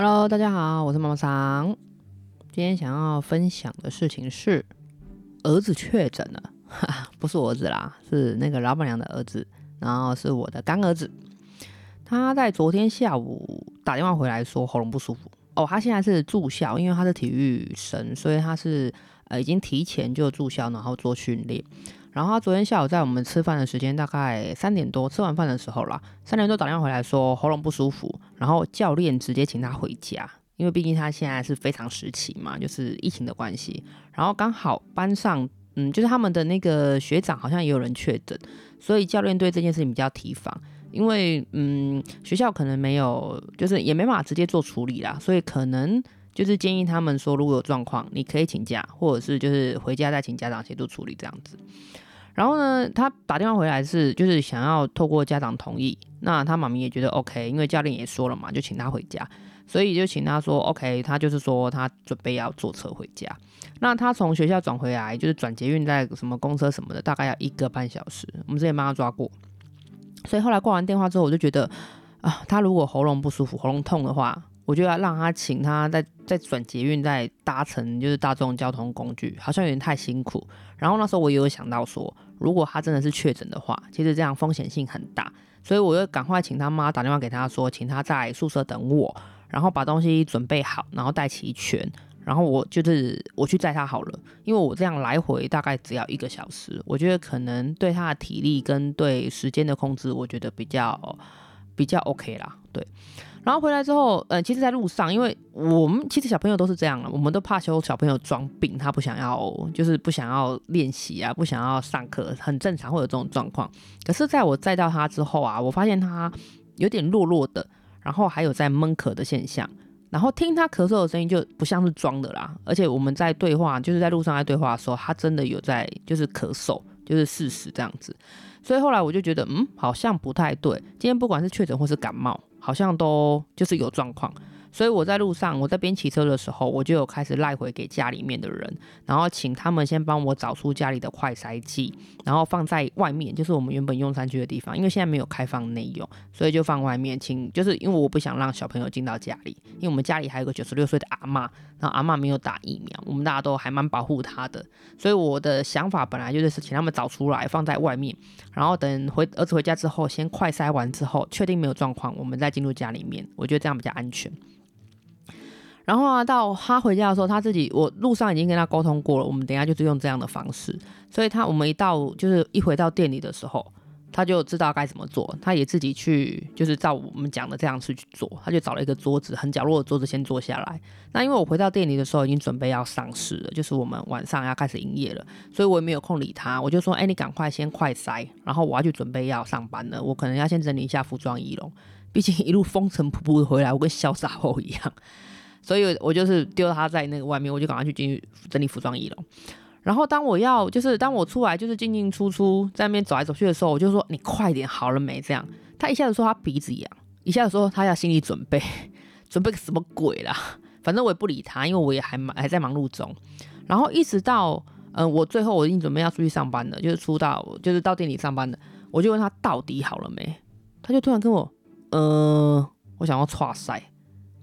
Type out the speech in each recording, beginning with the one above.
Hello，大家好，我是妈妈桑。今天想要分享的事情是，儿子确诊了，哈，不是我儿子啦，是那个老板娘的儿子，然后是我的干儿子。他在昨天下午打电话回来说喉咙不舒服哦，他现在是住校，因为他是体育生，所以他是呃已经提前就住校，然后做训练。然后他昨天下午在我们吃饭的时间，大概三点多吃完饭的时候啦，三点多打电话回来说喉咙不舒服，然后教练直接请他回家，因为毕竟他现在是非常时期嘛，就是疫情的关系。然后刚好班上，嗯，就是他们的那个学长好像也有人确诊，所以教练对这件事情比较提防，因为嗯学校可能没有，就是也没办法直接做处理啦，所以可能就是建议他们说，如果有状况，你可以请假，或者是就是回家再请家长协助处理这样子。然后呢，他打电话回来是就是想要透过家长同意，那他妈咪也觉得 OK，因为教练也说了嘛，就请他回家，所以就请他说 OK，他就是说他准备要坐车回家。那他从学校转回来，就是转捷运在什么公车什么的，大概要一个半小时。我们之前帮他抓过，所以后来挂完电话之后，我就觉得啊，他如果喉咙不舒服、喉咙痛的话，我就要让他请他再再转捷运，再搭乘就是大众交通工具，好像有点太辛苦。然后那时候我也有想到说。如果他真的是确诊的话，其实这样风险性很大，所以我就赶快请他妈打电话给他说，请他在宿舍等我，然后把东西准备好，然后带齐全，然后我就是我去载他好了，因为我这样来回大概只要一个小时，我觉得可能对他的体力跟对时间的控制，我觉得比较比较 OK 啦，对。然后回来之后，呃，其实，在路上，因为我们其实小朋友都是这样了，我们都怕说小朋友装病，他不想要，就是不想要练习啊，不想要上课，很正常会有这种状况。可是，在我载到他之后啊，我发现他有点弱弱的，然后还有在闷咳的现象，然后听他咳嗽的声音就不像是装的啦。而且我们在对话，就是在路上在对话的时候，他真的有在就是咳嗽，就是事实这样子。所以后来我就觉得，嗯，好像不太对。今天不管是确诊或是感冒。好像都就是有状况，所以我在路上，我在边骑车的时候，我就有开始赖回给家里面的人，然后请他们先帮我找出家里的快筛剂，然后放在外面，就是我们原本用餐区的地方，因为现在没有开放内用，所以就放外面。请就是因为我不想让小朋友进到家里，因为我们家里还有个九十六岁的阿嬷，然后阿嬷没有打疫苗，我们大家都还蛮保护她的，所以我的想法本来就是请他们找出来放在外面，然后等回儿子回家之后，先快筛完之后，确定没有状况，我们再。进入家里面，我觉得这样比较安全。然后啊，到他回家的时候，他自己我路上已经跟他沟通过了，我们等下就是用这样的方式。所以他我们一到就是一回到店里的时候，他就知道该怎么做，他也自己去就是照我们讲的这样去去做。他就找了一个桌子，很角落的桌子先坐下来。那因为我回到店里的时候已经准备要上市了，就是我们晚上要开始营业了，所以我也没有空理他。我就说：“哎，你赶快先快筛，然后我要去准备要上班了，我可能要先整理一下服装仪容。”毕竟一路风尘仆仆的回来，我跟小傻货一样，所以我就是丢他在那个外面，我就赶快去进去整理服装仪容。然后当我要就是当我出来就是进进出出在那边走来走去的时候，我就说，你快点好了没？这样他一下子说他鼻子痒，一下子说他要心理准备，准备个什么鬼啦？反正我也不理他，因为我也还忙还在忙碌中。然后一直到嗯、我最后我已经准备要出去上班了，就是出到就是到店里上班了，我就问他到底好了没？他就突然跟我。呃，我想要剉赛，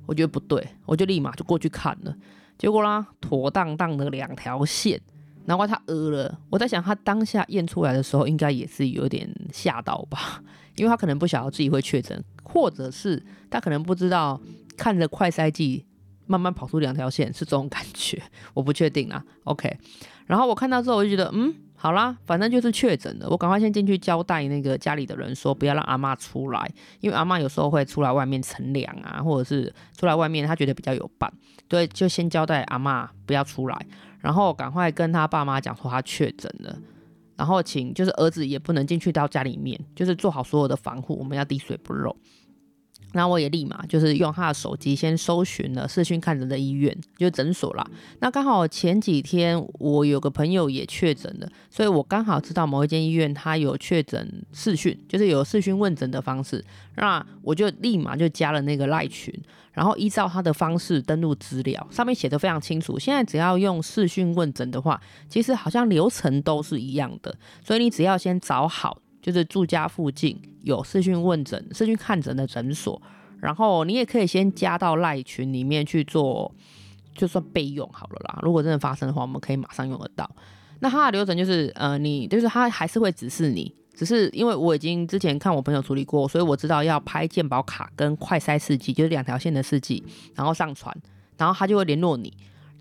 我觉得不对，我就立马就过去看了，结果啦，妥当当的两条线，难怪他呃了。我在想，他当下验出来的时候，应该也是有点吓到吧，因为他可能不晓得自己会确诊，或者是他可能不知道看着快筛剂慢慢跑出两条线是这种感觉，我不确定啊。OK，然后我看到之后，我就觉得，嗯。好啦，反正就是确诊了。我赶快先进去交代那个家里的人说，不要让阿嬷出来，因为阿嬷有时候会出来外面乘凉啊，或者是出来外面，她觉得比较有伴，对，就先交代阿嬷不要出来，然后赶快跟他爸妈讲说他确诊了，然后请就是儿子也不能进去到家里面，就是做好所有的防护，我们要滴水不漏。那我也立马就是用他的手机先搜寻了视讯看诊的医院，就诊所啦。那刚好前几天我有个朋友也确诊了，所以我刚好知道某一间医院他有确诊视讯，就是有视讯问诊的方式。那我就立马就加了那个赖群，然后依照他的方式登录资料，上面写的非常清楚。现在只要用视讯问诊的话，其实好像流程都是一样的，所以你只要先找好。就是住家附近有视讯问诊、视讯看诊的诊所，然后你也可以先加到赖群里面去做，就算备用好了啦。如果真的发生的话，我们可以马上用得到。那它的流程就是，呃，你就是它还是会指示你，只是因为我已经之前看我朋友处理过，所以我知道要拍健保卡跟快筛试剂，就是两条线的试剂，然后上传，然后他就会联络你，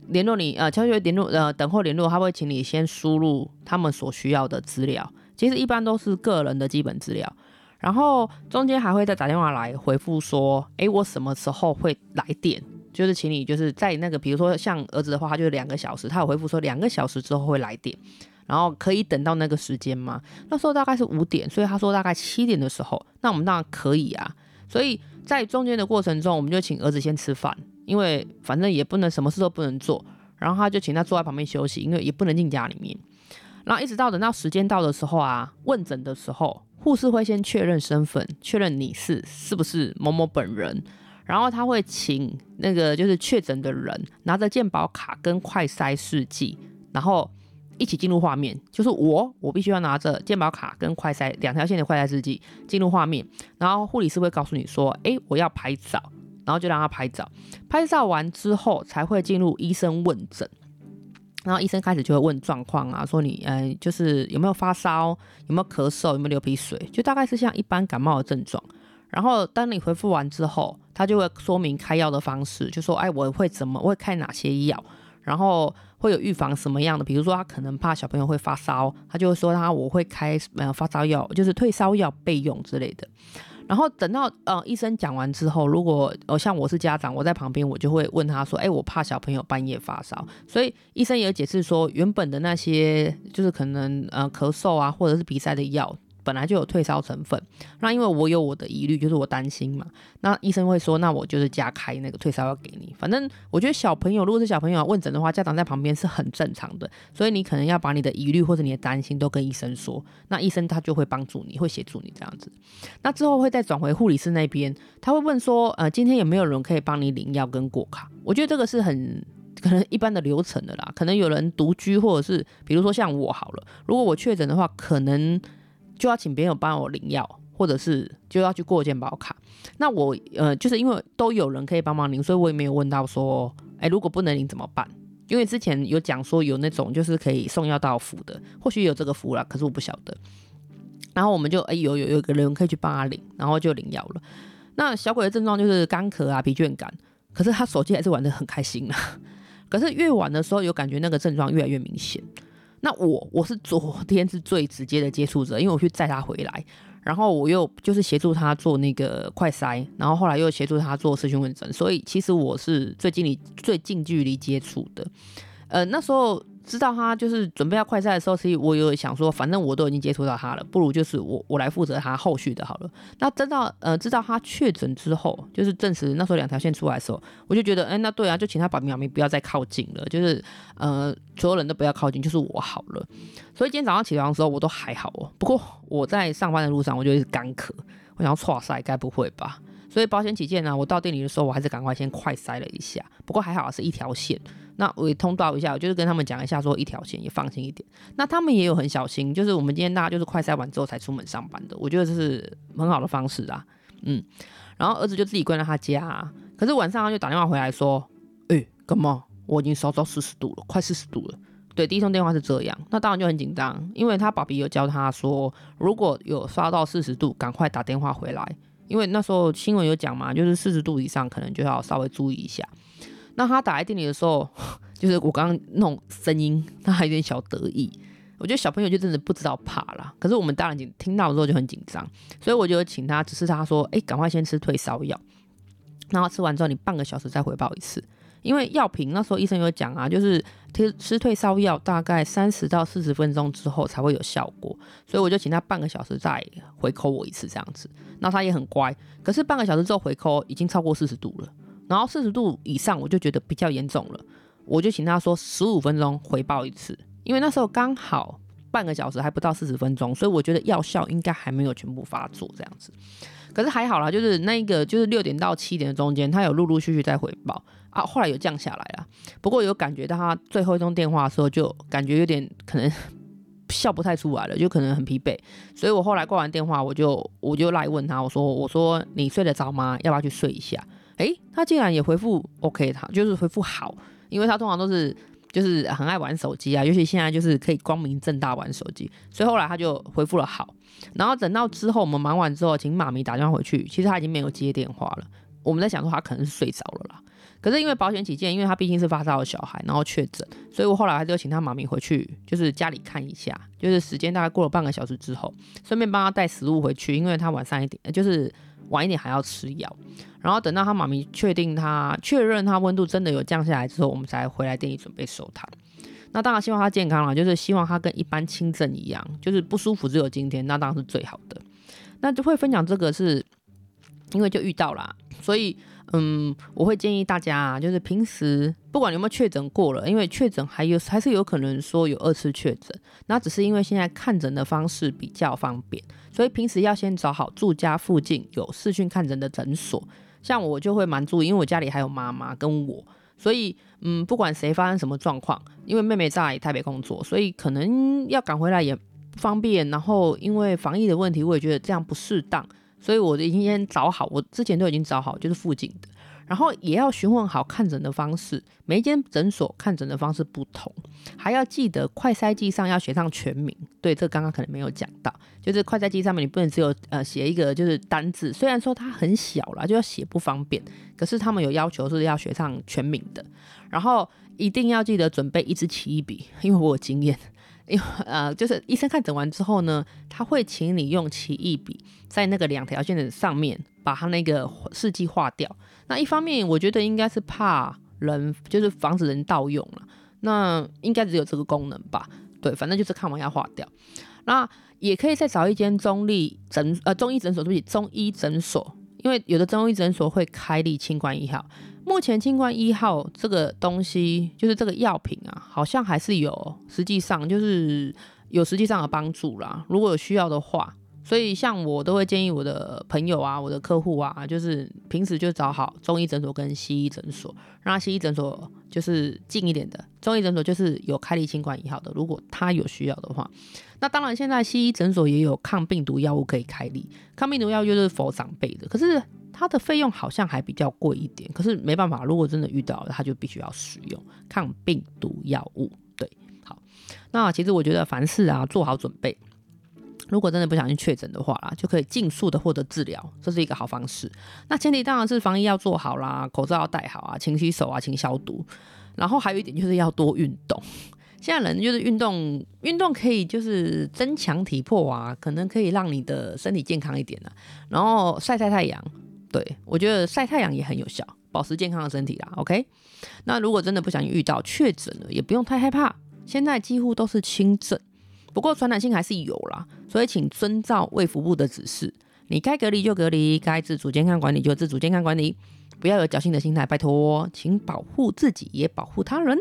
联络你，呃，悄悄联络，呃，等候联络，他会请你先输入他们所需要的资料，其实一般都是个人的基本资料，然后中间还会再打电话来回复说，诶，我什么时候会来电？就是请你就是在那个，比如说像儿子的话，他就两个小时，他有回复说两个小时之后会来电，然后可以等到那个时间吗？那时候大概是五点，所以他说大概七点的时候，那我们当然可以啊。所以在中间的过程中，我们就请儿子先吃饭，因为反正也不能什么事都不能做，然后他就请他坐在旁边休息，因为也不能进家里面。然后一直到等到时间到的时候啊，问诊的时候，护士会先确认身份，确认你是是不是某某本人。然后他会请那个就是确诊的人拿着健保卡跟快筛试剂，然后一起进入画面。就是我，我必须要拿着健保卡跟快筛两条线的快筛试剂进入画面。然后护理师会告诉你说：“诶，我要拍照。”然后就让他拍照。拍照完之后才会进入医生问诊。然后医生开始就会问状况啊，说你呃就是有没有发烧，有没有咳嗽，有没有流鼻水，就大概是像一般感冒的症状。然后当你回复完之后，他就会说明开药的方式，就说，哎，我会怎么，我会开哪些药，然后会有预防什么样的，比如说他可能怕小朋友会发烧，他就会说他我会开呃发烧药，就是退烧药备用之类的。然后等到呃医生讲完之后，如果呃像我是家长，我在旁边，我就会问他说，哎，我怕小朋友半夜发烧，所以医生也解释说，原本的那些就是可能呃咳嗽啊，或者是鼻塞的药。本来就有退烧成分，那因为我有我的疑虑，就是我担心嘛。那医生会说，那我就是加开那个退烧药给你。反正我觉得小朋友如果是小朋友问诊的话，家长在旁边是很正常的。所以你可能要把你的疑虑或者你的担心都跟医生说，那医生他就会帮助你，会协助你这样子。那之后会再转回护理师那边，他会问说，呃，今天有没有人可以帮你领药跟过卡？我觉得这个是很可能一般的流程的啦。可能有人独居，或者是比如说像我好了，如果我确诊的话，可能。就要请别人帮我领药，或者是就要去过健保卡。那我呃，就是因为都有人可以帮忙领，所以我也没有问到说，哎，如果不能领怎么办？因为之前有讲说有那种就是可以送药到府的，或许有这个服务啦，可是我不晓得。然后我们就哎有有有个人可以去帮他领，然后就领药了。那小鬼的症状就是干咳啊、疲倦感，可是他手机还是玩得很开心啊。可是越晚的时候，有感觉那个症状越来越明显。那我我是昨 天是最直接的接触者，因为我去载他回来，然后我又就是协助他做那个快筛，然后后来又协助他做社区问诊，所以其实我是最近离最近距离接触的，呃，那时候。知道他就是准备要快筛的时候，所以我有想说，反正我都已经接触到他了，不如就是我我来负责他后续的好了。那知道呃知道他确诊之后，就是证实那时候两条线出来的时候，我就觉得，哎，那对啊，就请他把苗苗不要再靠近了，就是呃所有人都不要靠近，就是我好了。所以今天早上起床的时候，我都还好哦。不过我在上班的路上，我就一直干咳，我想说，剉赛，该不会吧？所以保险起见呢，我到店里的时候，我还是赶快先快筛了一下。不过还好是一条线。那我也通报一下，我就是跟他们讲一下，说一条线也放心一点。那他们也有很小心，就是我们今天大家就是快塞完之后才出门上班的，我觉得这是很好的方式啊。嗯，然后儿子就自己关在他家，可是晚上他就打电话回来说，哎、欸，干嘛？我已经烧到四十度了，快四十度了。对，第一通电话是这样，那当然就很紧张，因为他爸比有教他说，如果有烧到四十度，赶快打电话回来，因为那时候新闻有讲嘛，就是四十度以上可能就要稍微注意一下。那他打来店里的时候，就是我刚刚那种声音，他还有点小得意。我觉得小朋友就真的不知道怕啦，可是我们大人听到的时候就很紧张，所以我就请他，只是他说，哎，赶快先吃退烧药，然后吃完之后你半个小时再回报一次，因为药品那时候医生有讲啊，就是吃吃退烧药大概三十到四十分钟之后才会有效果，所以我就请他半个小时再回扣我一次这样子，那他也很乖，可是半个小时之后回扣已经超过四十度了。然后四十度以上，我就觉得比较严重了，我就请他说十五分钟回报一次，因为那时候刚好半个小时还不到四十分钟，所以我觉得药效应该还没有全部发作这样子。可是还好啦，就是那个就是六点到七点的中间，他有陆陆续续在回报啊，后来有降下来了。不过有感觉到他最后一通电话的时候，就感觉有点可能笑不太出来了，就可能很疲惫。所以我后来挂完电话，我就我就来问他，我说我说你睡得着吗？要不要去睡一下？诶，他竟然也回复 OK，他就是回复好，因为他通常都是就是很爱玩手机啊，尤其现在就是可以光明正大玩手机，所以后来他就回复了好。然后等到之后我们忙完之后，请妈咪打电话回去，其实他已经没有接电话了。我们在想说他可能是睡着了啦。可是因为保险起见，因为他毕竟是发烧的小孩，然后确诊，所以我后来还是有请他妈咪回去，就是家里看一下，就是时间大概过了半个小时之后，顺便帮他带食物回去，因为他晚上一点，就是晚一点还要吃药。然后等到他妈咪确定他确认他温度真的有降下来之后，我们才回来店里准备收他。那当然希望他健康了，就是希望他跟一般轻症一样，就是不舒服只有今天，那当然是最好的。那就会分享这个是因为就遇到了，所以。嗯，我会建议大家啊，就是平时不管有没有确诊过了，因为确诊还有还是有可能说有二次确诊，那只是因为现在看诊的方式比较方便，所以平时要先找好住家附近有视讯看诊的诊所。像我就会蛮注意，因为我家里还有妈妈跟我，所以嗯，不管谁发生什么状况，因为妹妹在台北工作，所以可能要赶回来也不方便。然后因为防疫的问题，我也觉得这样不适当。所以我就已经先找好，我之前都已经找好，就是附近的，然后也要询问好看诊的方式，每一间诊所看诊的方式不同，还要记得快筛剂上要写上全名。对，这刚刚可能没有讲到，就是快筛剂上面你不能只有呃写一个就是单字，虽然说它很小啦，就要写不方便，可是他们有要求是要写上全名的，然后一定要记得准备一支奇异笔，因为我有经验。因为 呃，就是医生看诊完之后呢，他会请你用奇异笔在那个两条线的上面把他那个试剂画掉。那一方面，我觉得应该是怕人，就是防止人盗用了。那应该只有这个功能吧？对，反正就是看完要画掉。那也可以再找一间中立诊呃中医诊所，对不起，中医诊所，因为有的中医诊所会开立清冠一号。目前清冠一号这个东西，就是这个药品啊，好像还是有，实际上就是有实际上的帮助啦。如果有需要的话，所以像我都会建议我的朋友啊，我的客户啊，就是平时就找好中医诊所跟西医诊所，让西医诊所就是近一点的，中医诊所就是有开立清冠一号的。如果他有需要的话，那当然现在西医诊所也有抗病毒药物可以开立，抗病毒药就是否长辈的，可是。它的费用好像还比较贵一点，可是没办法，如果真的遇到了，他就必须要使用抗病毒药物。对，好，那其实我觉得凡事啊做好准备，如果真的不小心确诊的话啦，就可以尽速的获得治疗，这是一个好方式。那前提当然是防疫要做好啦，口罩要戴好啊，勤洗手啊，勤消毒。然后还有一点就是要多运动。现在人就是运动，运动可以就是增强体魄啊，可能可以让你的身体健康一点啊。然后晒晒太阳。对，我觉得晒太阳也很有效，保持健康的身体啦。OK，那如果真的不小心遇到确诊了，也不用太害怕，现在几乎都是轻症，不过传染性还是有啦，所以请遵照卫福部的指示，你该隔离就隔离，该自主健康管理就自主健康管理，不要有侥幸的心态，拜托，请保护自己也保护他人。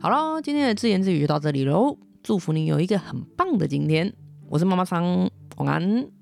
好了，今天的自言自语就到这里喽，祝福你有一个很棒的今天，我是妈妈桑，晚安。